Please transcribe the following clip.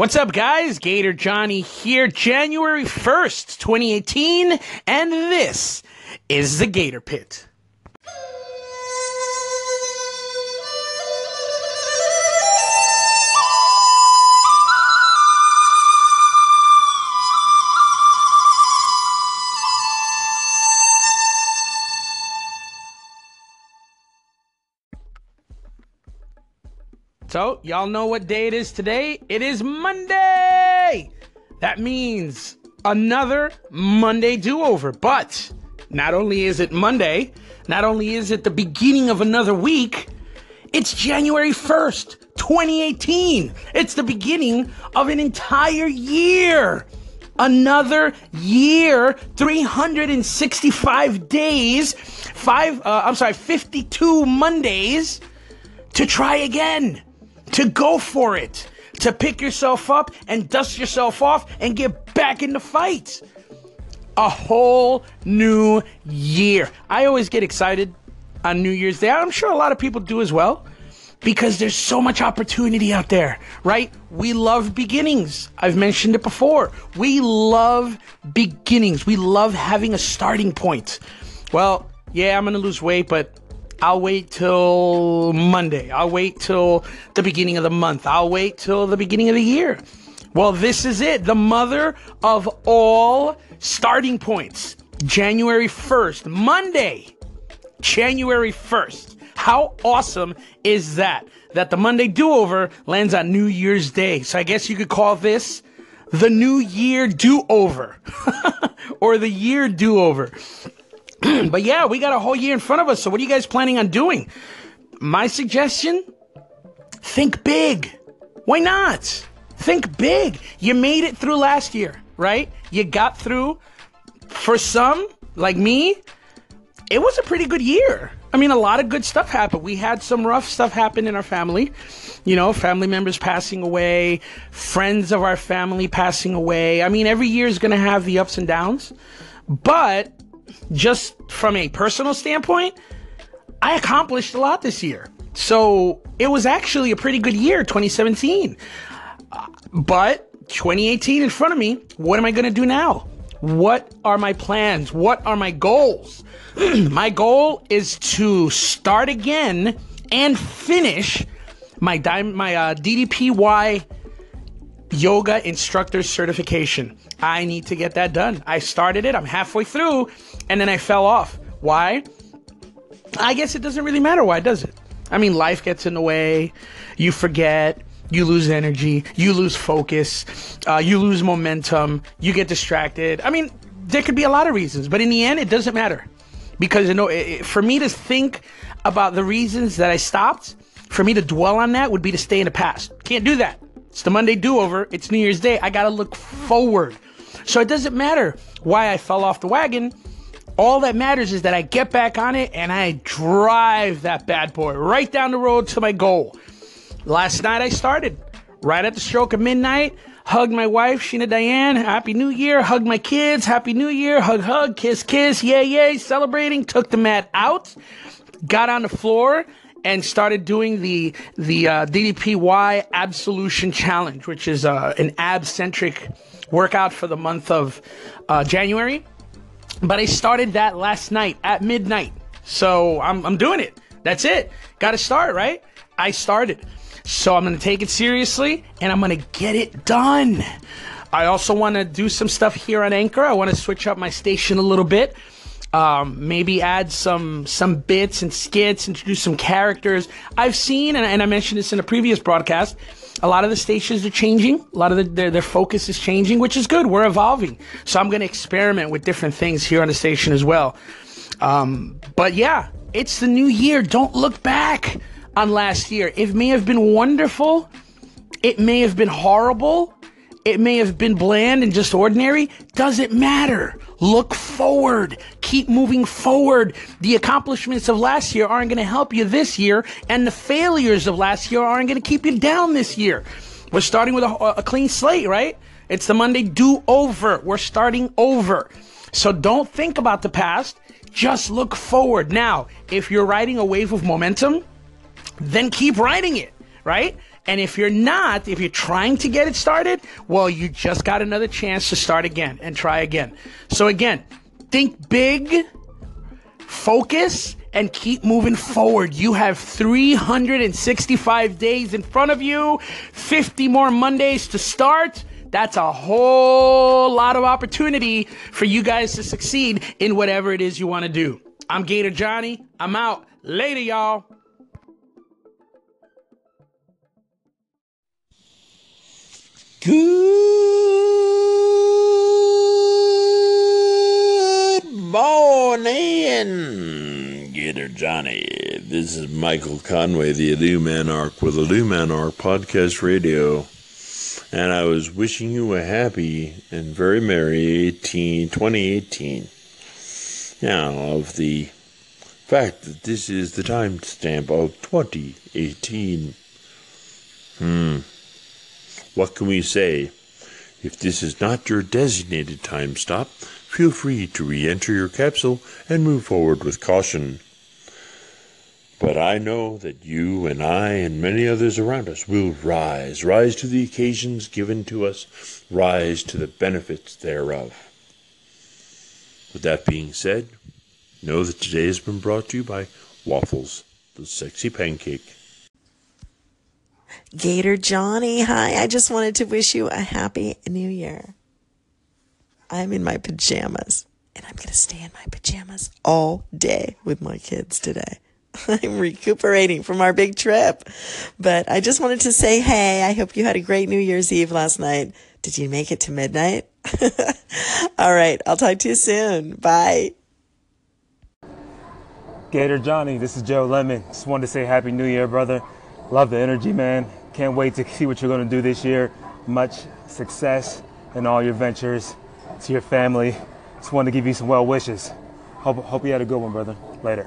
What's up, guys? Gator Johnny here, January 1st, 2018, and this is the Gator Pit. So, y'all know what day it is today? It is Monday! That means another Monday do over. But not only is it Monday, not only is it the beginning of another week, it's January 1st, 2018. It's the beginning of an entire year. Another year, 365 days, five, uh, I'm sorry, 52 Mondays to try again to go for it, to pick yourself up and dust yourself off and get back in the fight. A whole new year. I always get excited on New Year's Day. I'm sure a lot of people do as well because there's so much opportunity out there, right? We love beginnings. I've mentioned it before. We love beginnings. We love having a starting point. Well, yeah, I'm going to lose weight, but I'll wait till Monday. I'll wait till the beginning of the month. I'll wait till the beginning of the year. Well, this is it. The mother of all starting points. January 1st, Monday, January 1st. How awesome is that? That the Monday do over lands on New Year's Day. So I guess you could call this the New Year do over or the year do over. but yeah, we got a whole year in front of us. So what are you guys planning on doing? My suggestion think big. Why not? Think big. You made it through last year, right? You got through. For some, like me, it was a pretty good year. I mean, a lot of good stuff happened. We had some rough stuff happen in our family. You know, family members passing away, friends of our family passing away. I mean, every year is going to have the ups and downs. But just from a personal standpoint, I accomplished a lot this year. So it was actually a pretty good year, 2017. Uh, but 2018 in front of me, what am I going to do now? What are my plans? What are my goals? my goal is to start again and finish my my uh, DDPY yoga instructor certification. I need to get that done. I started it, I'm halfway through, and then I fell off. Why? I guess it doesn't really matter why, does it? I mean, life gets in the way, you forget, you lose energy, you lose focus, uh, you lose momentum, you get distracted. I mean, there could be a lot of reasons, but in the end, it doesn't matter. Because, you know, it, for me to think about the reasons that I stopped, for me to dwell on that would be to stay in the past. Can't do that. It's the Monday do over. It's New Year's Day. I got to look forward. So it doesn't matter why I fell off the wagon. All that matters is that I get back on it and I drive that bad boy right down the road to my goal. Last night I started right at the stroke of midnight. Hugged my wife, Sheena Diane. Happy New Year. Hugged my kids. Happy New Year. Hug, hug, kiss, kiss. Yay, yay. Celebrating. Took the mat out. Got on the floor and started doing the the uh, DDPY Absolution Challenge, which is uh, an ab centric workout for the month of uh, January. But I started that last night at midnight, so I'm I'm doing it. That's it. Got to start right. I started, so I'm gonna take it seriously and I'm gonna get it done. I also want to do some stuff here on Anchor. I want to switch up my station a little bit um, maybe add some some bits and skits, introduce some characters. I've seen, and, and I mentioned this in a previous broadcast. A lot of the stations are changing. A lot of the, their their focus is changing, which is good. We're evolving, so I'm going to experiment with different things here on the station as well. Um, but yeah, it's the new year. Don't look back on last year. It may have been wonderful. It may have been horrible. It may have been bland and just ordinary. Doesn't matter. Look forward. Keep moving forward. The accomplishments of last year aren't going to help you this year, and the failures of last year aren't going to keep you down this year. We're starting with a, a clean slate, right? It's the Monday do over. We're starting over. So don't think about the past. Just look forward. Now, if you're riding a wave of momentum, then keep riding it, right? And if you're not, if you're trying to get it started, well, you just got another chance to start again and try again. So again, think big, focus, and keep moving forward. You have 365 days in front of you, 50 more Mondays to start. That's a whole lot of opportunity for you guys to succeed in whatever it is you want to do. I'm Gator Johnny. I'm out. Later, y'all. Good morning, Gator Johnny. This is Michael Conway, the Illuminarch with Illuminarch Podcast Radio. And I was wishing you a happy and very merry 18, 2018. Now, of the fact that this is the timestamp of 2018. Hmm. What can we say? If this is not your designated time stop, feel free to re enter your capsule and move forward with caution. But I know that you and I and many others around us will rise, rise to the occasions given to us, rise to the benefits thereof. With that being said, know that today has been brought to you by Waffles, the sexy pancake. Gator Johnny, hi. I just wanted to wish you a happy new year. I'm in my pajamas and I'm going to stay in my pajamas all day with my kids today. I'm recuperating from our big trip. But I just wanted to say, hey, I hope you had a great New Year's Eve last night. Did you make it to midnight? all right. I'll talk to you soon. Bye. Gator Johnny, this is Joe Lemon. Just wanted to say Happy New Year, brother. Love the energy, man. Can't wait to see what you're going to do this year. Much success in all your ventures. To your family. Just wanted to give you some well wishes. Hope, hope you had a good one, brother. Later.